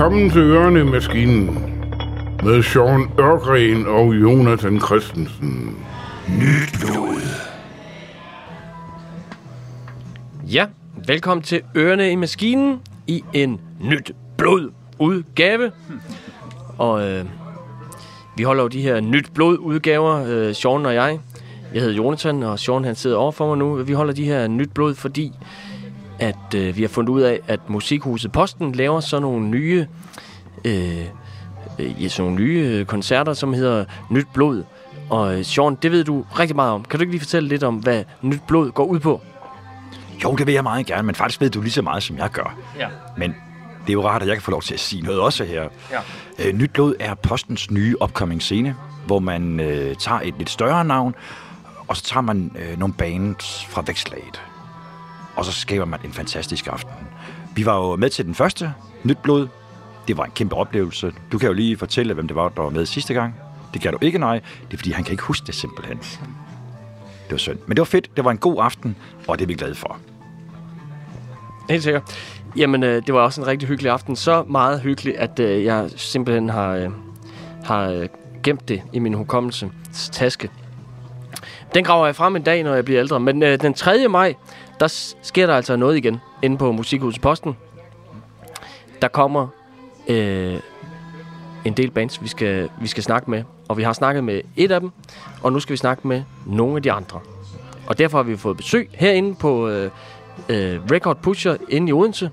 Velkommen til Ørne Maskinen med Sean Ørgren og Jonathan Christensen. Nyt blod. Ja, velkommen til Ørene i Maskinen i en nyt blod udgave. Og øh, vi holder jo de her nyt blod udgaver, øh, Sean og jeg. Jeg hedder Jonathan, og Sean han sidder over for mig nu. Vi holder de her nyt blod, fordi at øh, vi har fundet ud af, at Musikhuset Posten laver sådan nogle nye, øh, øh, ja, sådan nogle nye øh, koncerter, som hedder Nyt Blod. Og øh, Sean, det ved du rigtig meget om. Kan du ikke lige fortælle lidt om, hvad Nyt Blod går ud på? Jo, det vil jeg meget gerne, men faktisk ved du lige så meget, som jeg gør. Ja. Men det er jo rart, at jeg kan få lov til at sige noget også her. Ja. Øh, Nyt Blod er postens nye upcoming scene, hvor man øh, tager et lidt større navn, og så tager man øh, nogle bands fra vækslaget. Og så skaber man en fantastisk aften. Vi var jo med til den første, Nyt Blod. Det var en kæmpe oplevelse. Du kan jo lige fortælle, hvem det var, der var med sidste gang. Det kan du ikke, nej. Det er, fordi han kan ikke huske det simpelthen. Det var synd. Men det var fedt. Det var en god aften, og det er vi glade for. Helt sikkert. Jamen, øh, det var også en rigtig hyggelig aften. Så meget hyggelig, at øh, jeg simpelthen har, øh, har øh, gemt det i min hukommelse taske. Den graver jeg frem en dag, når jeg bliver ældre. Men øh, den 3. maj, der sker der altså noget igen inde på Musikhuset Posten. Der kommer øh, en del bands, vi skal, vi skal snakke med. Og vi har snakket med et af dem, og nu skal vi snakke med nogle af de andre. Og derfor har vi fået besøg herinde på øh, øh, Record Pusher inde i Odense,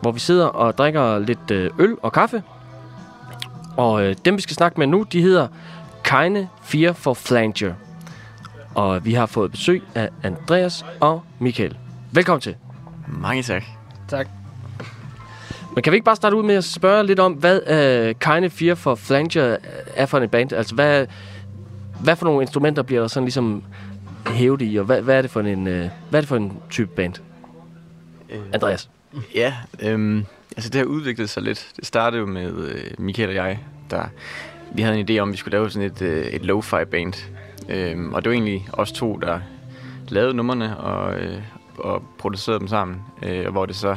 hvor vi sidder og drikker lidt øh, øl og kaffe. Og øh, dem, vi skal snakke med nu, de hedder Keine Fear for Flanger. Og vi har fået besøg af Andreas og Michael. Velkommen til. Mange tak. Tak. Men kan vi ikke bare starte ud med at spørge lidt om, hvad øh, Keine Fear for Flanger er for en band? Altså, hvad, hvad for nogle instrumenter bliver der sådan ligesom hævet i, og hvad, hvad, er det for en, øh, hvad er det for en type band? Andreas. Ja, øhm, altså det har udviklet sig lidt. Det startede jo med øh, Michael og jeg, der vi havde en idé om, at vi skulle lave sådan et, øh, et lo-fi band. Øhm, og det var egentlig os to, der lavede numrene og, øh, og producerede dem sammen. Øh, og hvor det så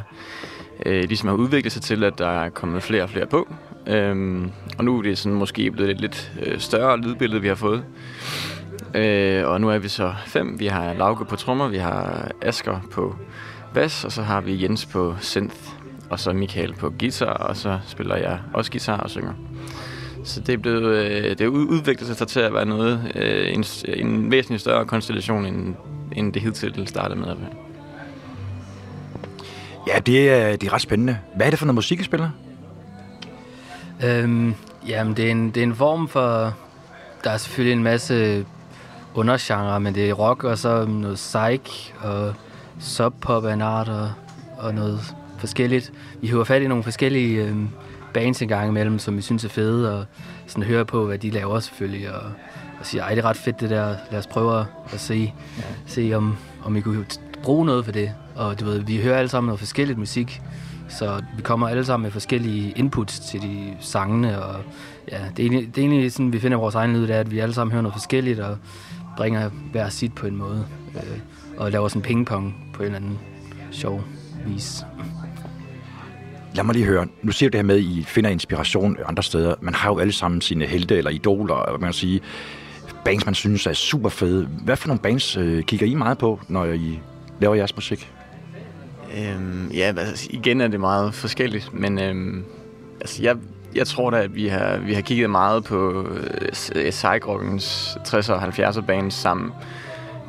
øh, ligesom har udviklet sig til, at der er kommet flere og flere på. Øhm, og nu er det sådan måske blevet et lidt øh, større lydbillede, vi har fået. Øh, og nu er vi så fem. Vi har Lauke på trommer, vi har Asker på bas, og så har vi Jens på synth, og så Michael på guitar, og så spiller jeg også guitar og synger. Så det er blevet øh, det er ud- udviklet sig til at være noget, øh, en, en væsentlig større konstellation, end, end det hidtil startede med at være. Ja, det er, det er ret spændende. Hvad er det for noget musik, I spiller? Øhm, jamen, det er, en, det er en form for... Der er selvfølgelig en masse undergenre, men det er rock, og så noget psych, og subpop af en art, og, og noget forskelligt. Vi hiver fat i nogle forskellige øhm, bands en gang imellem, som vi synes er fede, og sådan hører på, hvad de laver selvfølgelig, og, og siger, ej, det er ret fedt det der, lad os prøve at, at se, se om, om vi kunne bruge noget for det. Og du ved, vi hører alle sammen noget forskelligt musik, så vi kommer alle sammen med forskellige inputs til de sangene, og ja, det er egentlig, det er egentlig sådan, vi finder vores egen lyd, det er, at vi alle sammen hører noget forskelligt, og bringer hver sit på en måde, øh, og laver sådan pingpong på en eller anden sjov vis. Lad mig lige høre. Nu siger du det her med, at I finder inspiration andre steder. Man har jo alle sammen sine helte eller idoler, man kan sige, bands, man synes er super fede. Hvad for nogle bands øh, kigger I meget på, når I laver jeres musik? Øhm, ja, altså, igen er det meget forskelligt, men øhm, altså, jeg, jeg tror da, at vi har, vi har kigget meget på øh, psych-rockens 60'er og 70'er bands sammen.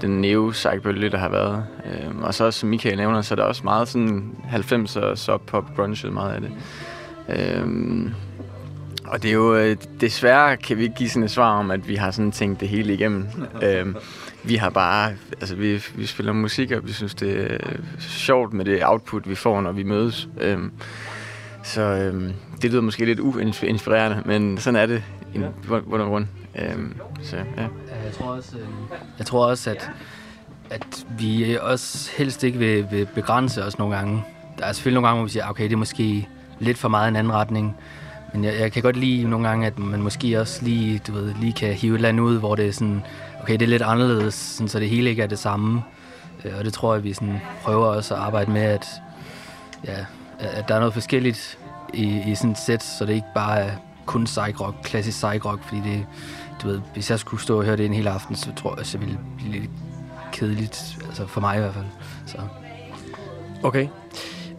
Den neo bølge der har været. Øhm, og så også, som Michael nævner, så er der også meget sådan 90'er sub-pop grunge, meget af det. Øhm, og det er jo, øh, desværre kan vi ikke give sådan et svar om, at vi har sådan tænkt det hele igennem. øhm, vi har bare, altså vi, vi spiller musik, og vi synes, det er sjovt med det output, vi får, når vi mødes. Øhm, så øhm, det lyder måske lidt uinspirerende, men sådan er det i bund og grund. Øhm, så ja. Ja, Jeg tror også, øh, jeg tror også at, at vi også helst ikke vil, vil begrænse os nogle gange. Der er selvfølgelig nogle gange, hvor vi siger, okay, det er måske lidt for meget en anden retning. Men jeg, jeg kan godt lide nogle gange, at man måske også lige, du ved, lige kan hive et eller andet ud, hvor det er sådan, okay, det er lidt anderledes, sådan, så det hele ikke er det samme. Øh, Og det tror jeg, vi sådan prøver også at arbejde med, at, ja, at der er noget forskelligt i, i sådan et sæt, så det ikke bare er kun psych-rock, klassisk psych-rock, fordi det, du ved, hvis jeg skulle stå og høre det en hel aften, så tror jeg, det ville blive lidt kedeligt, altså for mig i hvert fald. Så. Okay.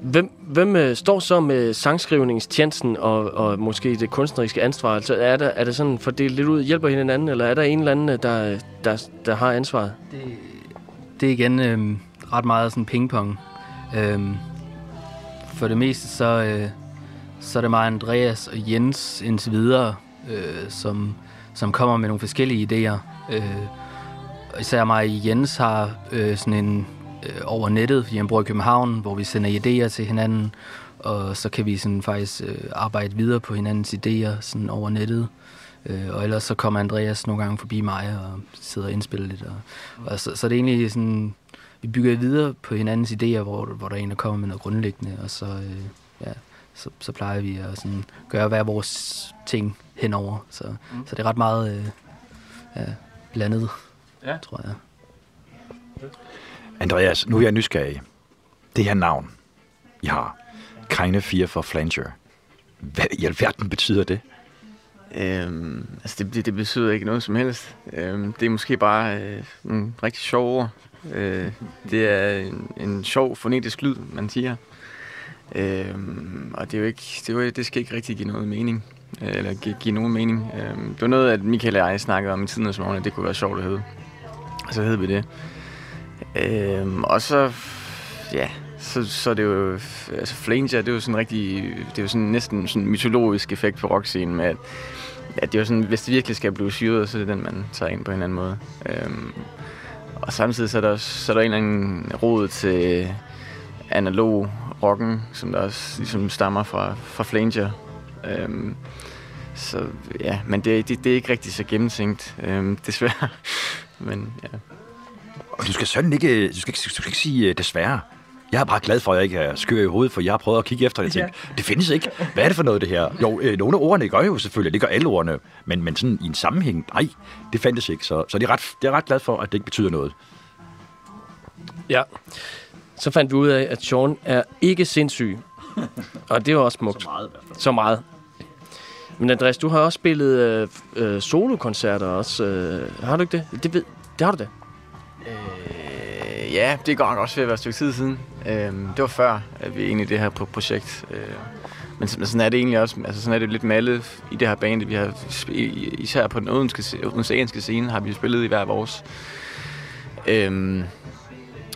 Hvem, hvem øh, står så med sangskrivningstjenesten og, og måske det kunstneriske ansvar? Altså er, der, er det sådan fordelt lidt ud, hjælper hinanden, eller er der en eller anden, øh, der, der, der har ansvaret? Det, det er igen øhm, ret meget sådan pingpong. Øhm, for det meste så, øh, så er det mig, Andreas og Jens indtil videre, øh, som, som kommer med nogle forskellige idéer. Øh, især mig og Jens har øh, sådan en øh, over nettet, fordi han bor i København, hvor vi sender idéer til hinanden, og så kan vi sådan faktisk øh, arbejde videre på hinandens idéer sådan over nettet. Øh, og ellers så kommer Andreas nogle gange forbi mig og sidder og indspiller lidt. Og, og så, så det er egentlig sådan, vi bygger videre på hinandens idéer, hvor, hvor der er en, der kommer med noget grundlæggende, og så, øh, ja, så, så plejer vi at sådan gøre hver vores ting henover. Så, mm. så det er ret meget øh, ja, blandet, ja. tror jeg. Andreas, nu er jeg nysgerrig. Det her navn, I har, Keine 4 for Flanger. Hvad i alverden betyder det? Øhm, altså det, det, det betyder ikke noget som helst. Øhm, det er måske bare øh, en rigtig sjov ord. Øh, det er en, en sjov fonetisk lyd, man siger. Øh, og det er jo ikke, det, er jo, det skal ikke rigtig give noget mening. Øh, eller give, give nogen mening. Øh, det var noget, at Michael og jeg snakkede om i tiden som at det kunne være sjovt at hedde. Og så hed vi det. Øh, og så, ja, så, så det er det jo, altså Flanger, det er jo sådan rigtig, det er jo sådan næsten sådan mytologisk effekt på rockscenen med, at, at det er jo sådan, hvis det virkelig skal blive syret, så er det den, man tager ind på en eller anden måde. Øhm, og samtidig så er der, også, så er der en eller anden rod til analog rocken, som der også ligesom stammer fra, fra Flanger. Øhm, så ja, men det, det, det er ikke rigtig så gennemtænkt, øhm, desværre. men ja. Og du skal sådan ikke, du skal, ikke, du skal ikke sige øh, desværre. Jeg er bare glad for, at jeg ikke er skør i hovedet, for jeg har prøvet at kigge efter det og tænke, ja. det findes ikke. Hvad er det for noget, det her? Jo, øh, nogle af ordene gør jo selvfølgelig, det gør alle ordene, men, men sådan i en sammenhæng, nej, det fandtes ikke. Så, så det, er ret, det er ret glad for, at det ikke betyder noget. Ja. Så fandt vi ud af, at Sean er ikke sindssyg. Og det var også smukt. Så meget i hvert fald. Så meget. Men Andreas, du har også spillet øh, øh, solokoncerter også. Øh, har du ikke det? Det, ved, det har du da. Øh, ja, det går nok også ved at være et stykke tid siden. Øh, det var før, at vi egentlig det her projekt. Øh, men sådan er det egentlig også. Altså sådan er det lidt med alle i det her band. Vi har, især på den odenske scene har vi spillet i hver vores. Øh,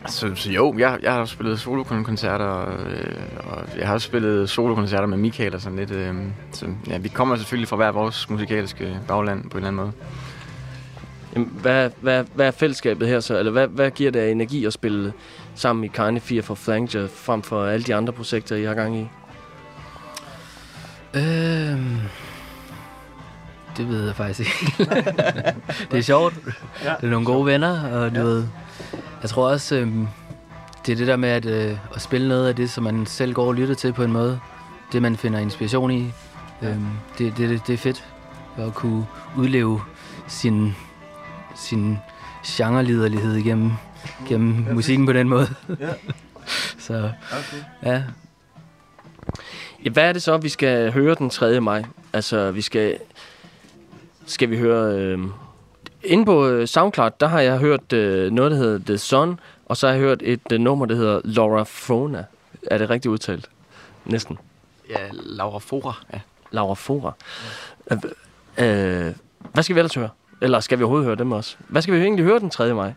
så, så jo, jeg, jeg har også spillet solokoncerter, øh, og jeg har også spillet solokoncerter med Michael og sådan lidt. Øh, så ja, vi kommer selvfølgelig fra hver vores musikalske bagland på en eller anden måde. Jamen, hvad, hvad, hvad er fællesskabet her så? Eller hvad, hvad giver det af energi at spille sammen i Carne 4 for Flanger, frem for alle de andre projekter, I har gang i? Øhm, det ved jeg faktisk ikke. det er sjovt. Ja. Det er nogle gode venner, og du ja. ved, jeg tror også, øhm, det er det der med at, øh, at spille noget af det, som man selv går og lytter til på en måde. Det, man finder inspiration i. Øhm, det, det, det er fedt at kunne udleve sin, sin genreliderlighed igennem, gennem ja. musikken på den måde. Ja. så, okay. ja. ja. Hvad er det så, vi skal høre den 3. maj? Altså, vi skal... Skal vi høre... Øh, Inde på øh, SoundCloud, der har jeg hørt øh, noget, der hedder The Sun, og så har jeg hørt et øh, nummer, der hedder Laura Fona. Er det rigtigt udtalt? Næsten. Ja, Laura Fora. Ja. Laura Fora. Ja. Øh, øh, hvad skal vi ellers høre? Eller skal vi overhovedet høre dem også? Hvad skal vi egentlig høre den 3. maj?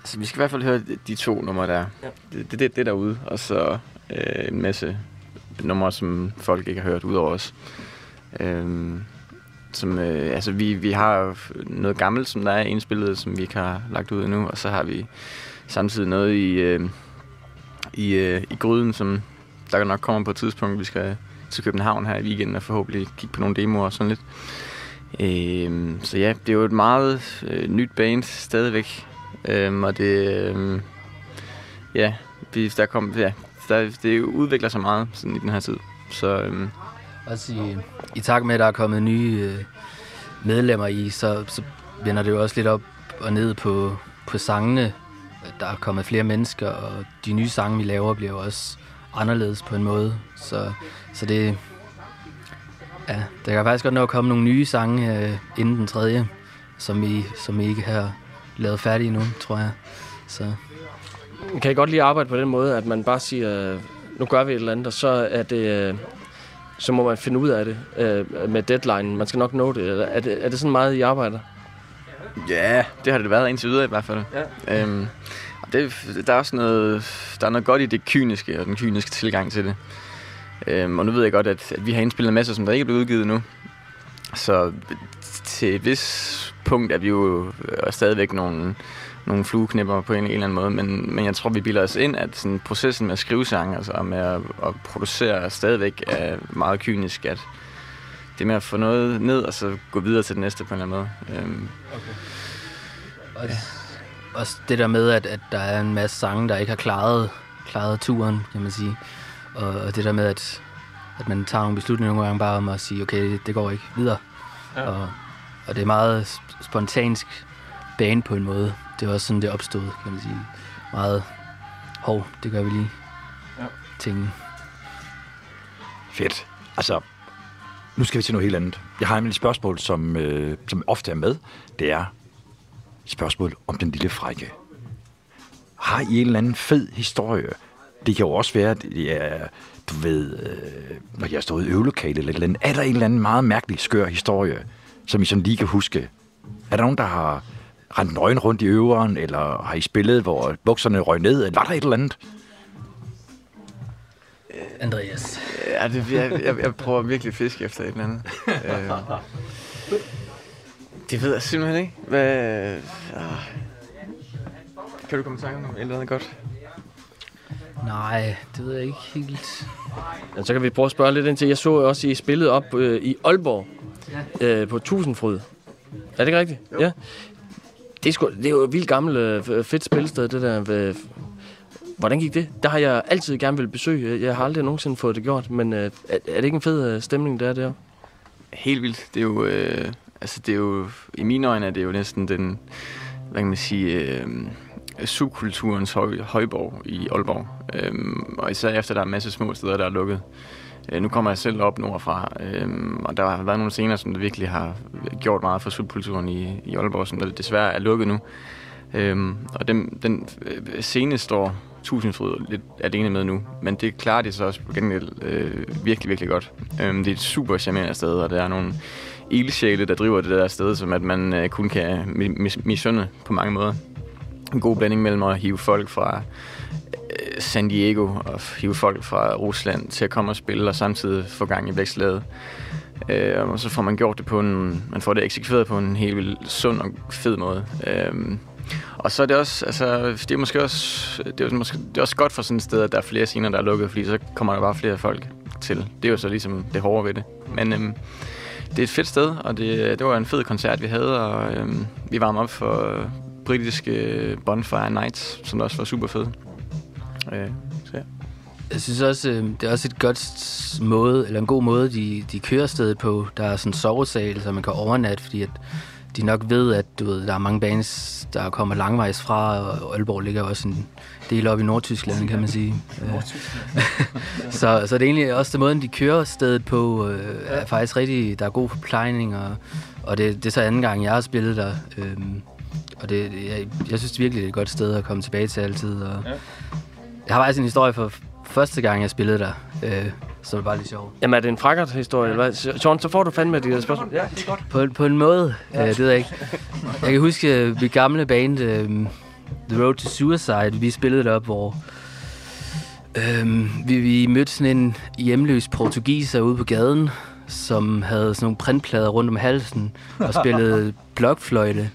Altså, vi skal i hvert fald høre de to numre der. Ja. Det, det, det, det derude. Og så øh, en masse numre, som folk ikke har hørt ud over os. Øh, som, øh, altså vi, vi har noget gammelt, som der er indspillet, som vi ikke har lagt ud endnu, og så har vi samtidig noget i, øh, i, øh, i gryden, som der nok kommer på et tidspunkt, vi skal til København her i weekenden og forhåbentlig kigge på nogle demoer og sådan lidt. Øh, så ja, det er jo et meget øh, nyt band stadigvæk, øh, og det, øh, ja, vi, der kom, ja, der, det udvikler sig meget sådan i den her tid. Så, øh, også i, i takt med, at der er kommet nye øh, medlemmer i, så, så vender det jo også lidt op og ned på, på sangene. Der er kommet flere mennesker, og de nye sange, vi laver, bliver jo også anderledes på en måde. Så, så det... Ja, der kan faktisk godt nå at komme nogle nye sange øh, inden den tredje, som I, som I ikke har lavet færdige nu, tror jeg. Så Kan I godt lige arbejde på den måde, at man bare siger, øh, nu gør vi et eller andet, og så er det... øh, Så må man finde ud af det øh, med deadline. Man skal nok nå det. Eller Er det, er det sådan meget, I arbejder? Ja, det har det været indtil videre i hvert fald. Ja. Øhm, det, der er også noget, der er noget godt i det kyniske og den kyniske tilgang til det. Øhm, og nu ved jeg godt, at, at vi har indspillet en masse, som der ikke er blevet udgivet nu. Så til et vis punkt er vi jo øh, stadigvæk nogle, nogle flueknipper på en, en eller anden måde, men, men jeg tror, vi bilder os ind, at sådan, processen med at skrive sange altså, og med at, at producere stadigvæk er meget kynisk, at det er med at få noget ned, og så gå videre til det næste på en eller anden måde. Øhm, også, også det der med, at, at der er en masse sange, der ikke har klaret, klaret turen, kan man sige. Og, og det der med, at, at man tager nogle beslutninger nogle gange bare om at sige, okay, det, det går ikke videre. Ja. Og, og det er meget sp- spontansk bane på en måde. Det er også sådan, det opstod, kan man sige. Meget, hov, det gør vi lige. Ja. Ting. Fedt. Altså, nu skal vi til noget helt andet. Jeg har nemlig et spørgsmål, som, øh, som ofte er med. Det er spørgsmål om den lille frække. Har I en eller anden fed historie? Det kan jo også være, at det er, du ved, øh, når jeg har stået i øvelokale eller et eller andet. Er der en eller anden meget mærkelig, skør historie, som I sådan lige kan huske? Er der nogen, der har rendt nøgen rundt i øveren, eller har I spillet, hvor bukserne røg ned, eller var der et eller andet? Andreas. Ja, det, jeg, jeg, jeg prøver virkelig at fiske efter et eller andet. øh, det ved jeg simpelthen ikke. Hvad... Ah. Kan du komme i tanke om et eller andet godt? Nej, det ved jeg ikke helt. Ja, så kan vi prøve at spørge lidt ind til. Jeg så også, I spillet op øh, i Aalborg øh, på Tusindfryd. Er det ikke rigtigt? Jo. Ja. Det er, sgu, det er jo et vildt gammelt, øh, fedt spilsted, det der. Øh, hvordan gik det? Der har jeg altid gerne vil besøge. Jeg har aldrig nogensinde fået det gjort, men øh, er, er det ikke en fed øh, stemning, der er der? Helt vildt. Det er jo... Øh, altså, det er jo... I mine øjne er det jo næsten den... Hvad kan man sige... Øh, subkulturens høj, højborg i Aalborg. Øhm, og især efter, der er en masse små steder, der er lukket. Øh, nu kommer jeg selv op nordfra, øhm, og der har været nogle scener, som virkelig har gjort meget for subkulturen i, i Aalborg, som der desværre er lukket nu. Øhm, og den, den scene står Tusindfryd lidt alene med nu, men det klarer de så også på gengæld øh, virkelig, virkelig godt. Øhm, det er et super charmerende sted, og der er nogle ildsjæle, der driver det der sted, som at man øh, kun kan misunde på mange måder en god blanding mellem at hive folk fra øh, San Diego og hive folk fra Rusland til at komme og spille, og samtidig få gang i vækstlaget. Øh, og så får man gjort det på en, man får det eksekveret på en helt vildt sund og fed måde. Øh, og så er det også, altså, det er måske også, det er, måske, det er også godt for sådan et sted, at der er flere scener, der er lukket, fordi så kommer der bare flere folk til. Det er jo så ligesom det hårde ved det. Men øhm, det er et fedt sted, og det, det var en fed koncert, vi havde, og øhm, vi varmede op for britiske Bonfire Nights, som også var super fed. Øh, så ja. Jeg synes også, øh, det er også et godt måde, eller en god måde, de, de kører stedet på. Der er sådan en sovesal, så man kan overnatte, fordi at de nok ved, at du ved, der er mange bands, der kommer langvejs fra, og Aalborg ligger også en del op i Nordtyskland, kan man sige. så, så det er egentlig også den måde, de kører stedet på, øh, er faktisk rigtig, der er god forplejning, og, og det, det er så anden gang, jeg har spillet der. Øh, og det, jeg, jeg synes virkelig, det er et godt sted at komme tilbage til altid. Og ja. Jeg har faktisk en historie for første gang, jeg spillede der. Øh, så det var lidt sjovt. Jamen, er det en frakkert historie? Eller hvad? Sean, så får du fandme de der spørgsmål. Ja, det er godt. På, på en måde, ja. øh, det ved jeg ikke. Jeg kan huske, vi gamle band, øh, The Road to Suicide, vi spillede derop, hvor øh, vi, vi mødte sådan en hjemløs portugiser ude på gaden, som havde sådan nogle printplader rundt om halsen og spillede blokfløjte.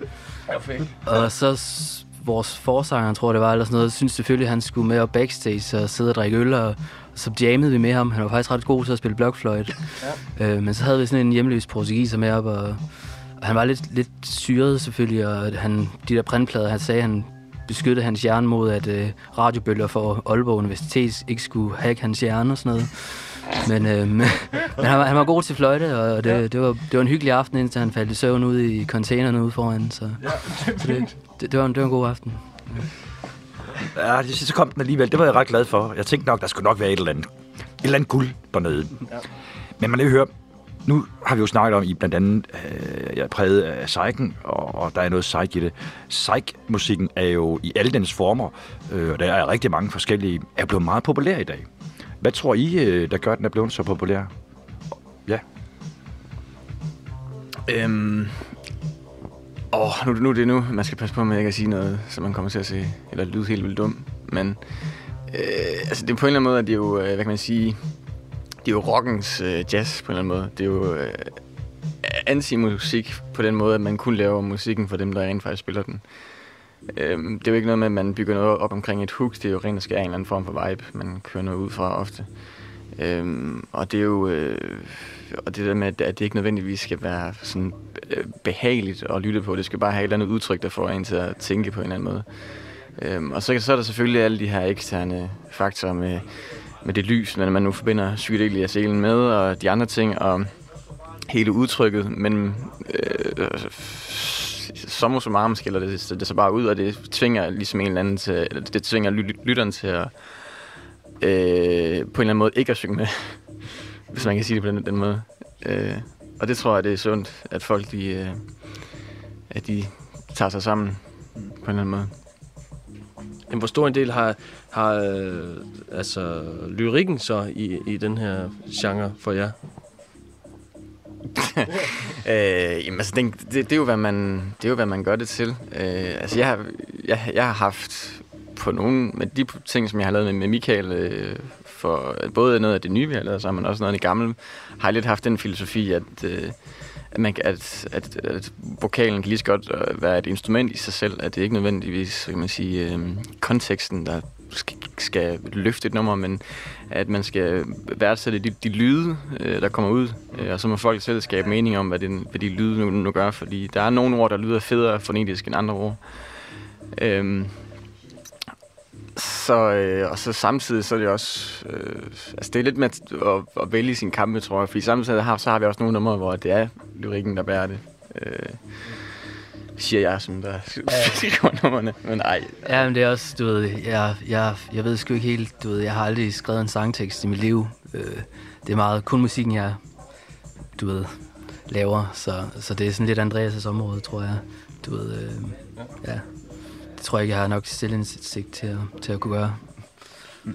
Og så vores forsanger, tror jeg det var, eller sådan noget, synes selvfølgelig, at han skulle med op backstage og sidde og drikke øl, og så jammede vi med ham. Han var faktisk ret god til at spille blokfløjt. Ja. Øh, men så havde vi sådan en hjemløs portugiser med op, og, og han var lidt, lidt syret selvfølgelig, og han, de der printplader, han sagde, han beskyttede hans hjerne mod, at øh, radiobølger for Aalborg Universitet ikke skulle hacke hans hjerne og sådan noget. Men, øh, men han, var, han var god til fløjte, og det, ja. det, var, det var en hyggelig aften, indtil han faldt i søvn ude i containerne ude foran. Så, ja, så det, det, det, var en, det var en god aften. Ja, det så kom den alligevel. Det var jeg ret glad for. Jeg tænkte nok, der skulle nok være et eller andet, et eller andet guld dernede. Ja. Men man lige høre, nu har vi jo snakket om, i blandt andet, øh, jeg er præget af psyken, og, og der er noget psyk i det. Psych-musikken er jo i alle dens former, øh, og der er rigtig mange forskellige, er blevet meget populær i dag. Hvad tror I, øh, der gør, at den er blevet så populær? Ja. Øhm, åh, nu, nu er det nu, man skal passe på med ikke at sige noget, så man kommer til at se, eller lyde helt vildt dum. Men øh, altså, det er på en eller anden måde, at det er jo, øh, hvad kan man sige, det er jo rockens øh, jazz på en eller anden måde. Det er jo øh, anti-musik på den måde, at man kun laver musikken for dem, der rent faktisk spiller den. Øhm, det er jo ikke noget med, at man bygger noget op omkring et hook. Det er jo rent og skære en eller anden form for vibe, man kører noget ud fra ofte. Øhm, og det er jo... Øh, og det der med, at det ikke nødvendigvis skal være sådan øh, behageligt at lytte på. Det skal bare have et eller andet udtryk, der får en til at tænke på en eller anden måde. Øhm, og så, så er der selvfølgelig alle de her eksterne faktorer med, med det lys, når man nu forbinder psykedelia selen med, og de andre ting, og hele udtrykket. Men øh, som som arm skiller det, det så bare ud, og det tvinger ligesom en eller anden til, eller det tvinger lytteren til at øh, på en eller anden måde ikke at synge med, hvis man kan sige det på den, den måde. Øh, og det tror jeg, det er sundt, at folk de, øh, at de tager sig sammen på en eller anden måde. Men hvor stor en del har, har øh, altså, lyrikken så i, i den her genre for jer? øh, jamen, altså, det, det, det, er jo, hvad man, det er jo, hvad man gør det til. Øh, altså, jeg har, jeg, jeg har haft på nogle med de ting, som jeg har lavet med, med Michael, øh, for både noget af det nye, vi har lavet sammen, men også noget af det gamle, har jeg lidt haft den filosofi, at, øh, at, man, at, at, at vokalen kan lige så godt øh, være et instrument i sig selv, at det ikke nødvendigvis, kan man sige, øh, konteksten, der skal, skal løfte et nummer, men at man skal værdsætte de, de lyde, øh, der kommer ud, øh, og så må folk selv skabe mening om, hvad, det, hvad de lyde nu, nu gør, fordi der er nogle ord, der lyder federe fonetisk end andre ord. Øhm, så, øh, og så samtidig så er det også, øh, altså det er lidt med at, at vælge sin kampe, tror jeg, fordi samtidig har, så har vi også nogle numre, hvor det er lyrikken, der bærer det. Øh, siger jeg, som der skriver nummerne, men nej. Ja, men det er også, du ved, jeg, jeg, jeg ved sgu ikke helt, du ved, jeg har aldrig skrevet en sangtekst i mit liv. Øh, det er meget kun musikken, jeg, du ved, laver, så, så det er sådan lidt Andreas' område, tror jeg. Du ved, øh, ja. Det tror jeg ikke, jeg har nok selvindsigt til at, til at kunne gøre.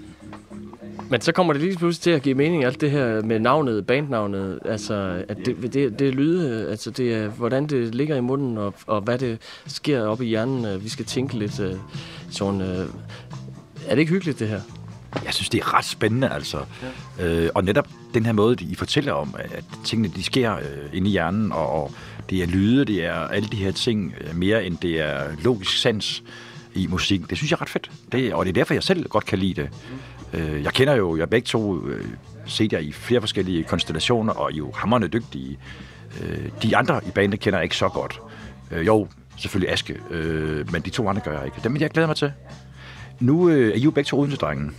Men så kommer det lige pludselig til at give mening, alt det her med navnet, bandnavnet, altså, at det, det, det lyde, altså det er, hvordan det ligger i munden, og, og hvad det sker op i hjernen. Øh, vi skal tænke lidt øh, sådan, øh, er det ikke hyggeligt det her? Jeg synes, det er ret spændende, altså. Ja. Øh, og netop den her måde, I fortæller om, at tingene de sker øh, inde i hjernen, og, og det er lyde, det er alle de her ting, øh, mere end det er logisk sans i musik. Det synes jeg er ret fedt. Det, og det er derfor, jeg selv godt kan lide det. Øh, jeg kender jo, jeg begge to øh, set jer i flere forskellige konstellationer, og I er jo hammerne dygtige. Øh, de andre i bandet kender jeg ikke så godt. Øh, jo, selvfølgelig Aske, øh, men de to andre gør jeg ikke. Dem jeg glæder mig til. Nu øh, er I jo begge to Odense-drengen.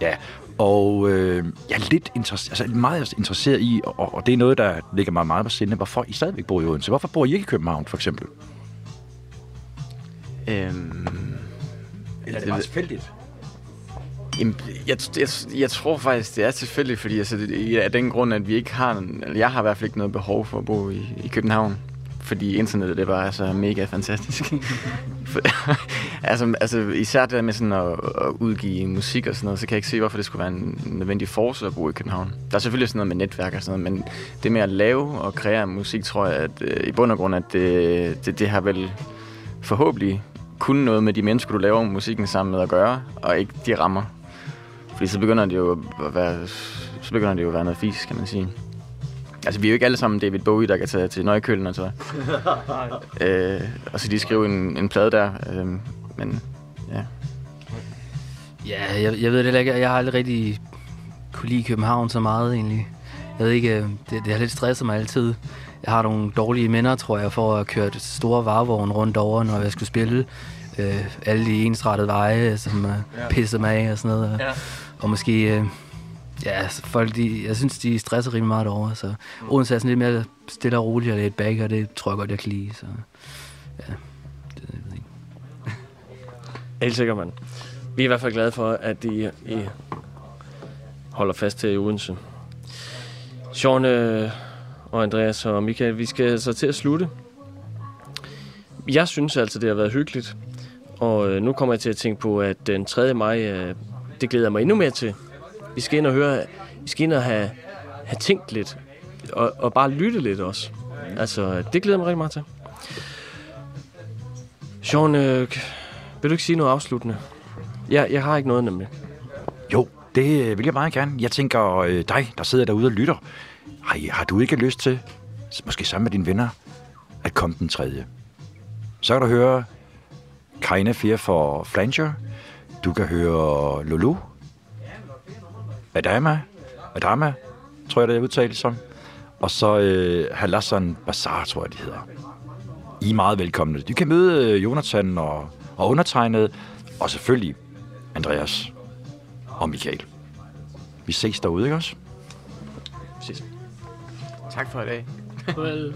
Ja, og øh, jeg er lidt interesseret, altså meget interesseret i, og, og det er noget, der ligger mig meget på sinde, hvorfor I stadigvæk bor i Odense. Hvorfor bor I ikke i København, for eksempel? Øhm, Eller er det bare tilfældigt? Jamen, jeg, jeg, jeg tror faktisk, det er tilfældigt, fordi altså, det, af den grund, at vi ikke har, eller jeg har i hvert fald ikke noget behov for at bo i, i København fordi internettet det var altså mega fantastisk. altså, altså, især det med sådan at, at udgive musik og sådan noget, så kan jeg ikke se, hvorfor det skulle være en nødvendig force at bo i København. Der er selvfølgelig sådan noget med netværk og sådan noget, men det med at lave og kreere musik, tror jeg, at øh, i bund og grund, at det, det, det har vel forhåbentlig kun noget med de mennesker, du laver musikken sammen med at gøre, og ikke de rammer. Fordi så begynder det jo at være, så begynder det jo at være noget fis, kan man sige. Altså, vi er jo ikke alle sammen David Bowie, der kan tage til Nøjkølen, altså. øh, og så de skrive en, en plade der. Øh, men, ja. Ja, jeg, jeg ved det ikke. Jeg har aldrig rigtig kunne lide København så meget, egentlig. Jeg ved ikke, øh, det, det har lidt stresset mig altid. Jeg har nogle dårlige minder, tror jeg, for at køre store varevogne rundt over, når jeg skulle spille. Øh, alle de ensrettede veje, som uh, ja. pissede mig af og sådan noget. Ja. Og måske... Øh, Ja, altså, folk, de, jeg synes, de stresser rimelig meget over, så mm. Odense er sådan lidt mere stille og roligt og lidt bag, og det tror jeg godt, jeg kan lide, så ja, det, jeg ved ikke. Helt sikkert, mand. Vi er i hvert fald glade for, at I, I holder fast til Odense. Sean øh, og Andreas og Michael, vi skal så til at slutte. Jeg synes altså, det har været hyggeligt. Og øh, nu kommer jeg til at tænke på, at den 3. maj, øh, det glæder jeg mig endnu mere til. Vi skal ind og høre, vi skal ind og have, have tænkt lidt. Og, og bare lytte lidt også. Altså, det glæder jeg mig rigtig meget til. Sean, øh, vil du ikke sige noget afsluttende? Jeg, jeg har ikke noget nemlig. Jo, det vil jeg meget gerne. Jeg tænker, øh, dig, der sidder derude og lytter, har, har du ikke lyst til, måske sammen med dine venner, at komme den tredje? Så kan du høre Keine Fear for Flanger. Du kan høre Lulu. Adama. Adama, tror jeg, det er udtalt som. Og så øh, Halassan Bazaar, tror jeg, de hedder. I er meget velkomne. Du kan møde øh, Jonathan og, og undertegnet, og selvfølgelig Andreas og Michael. Vi ses derude, ikke også? Vi ses for i dag. Well.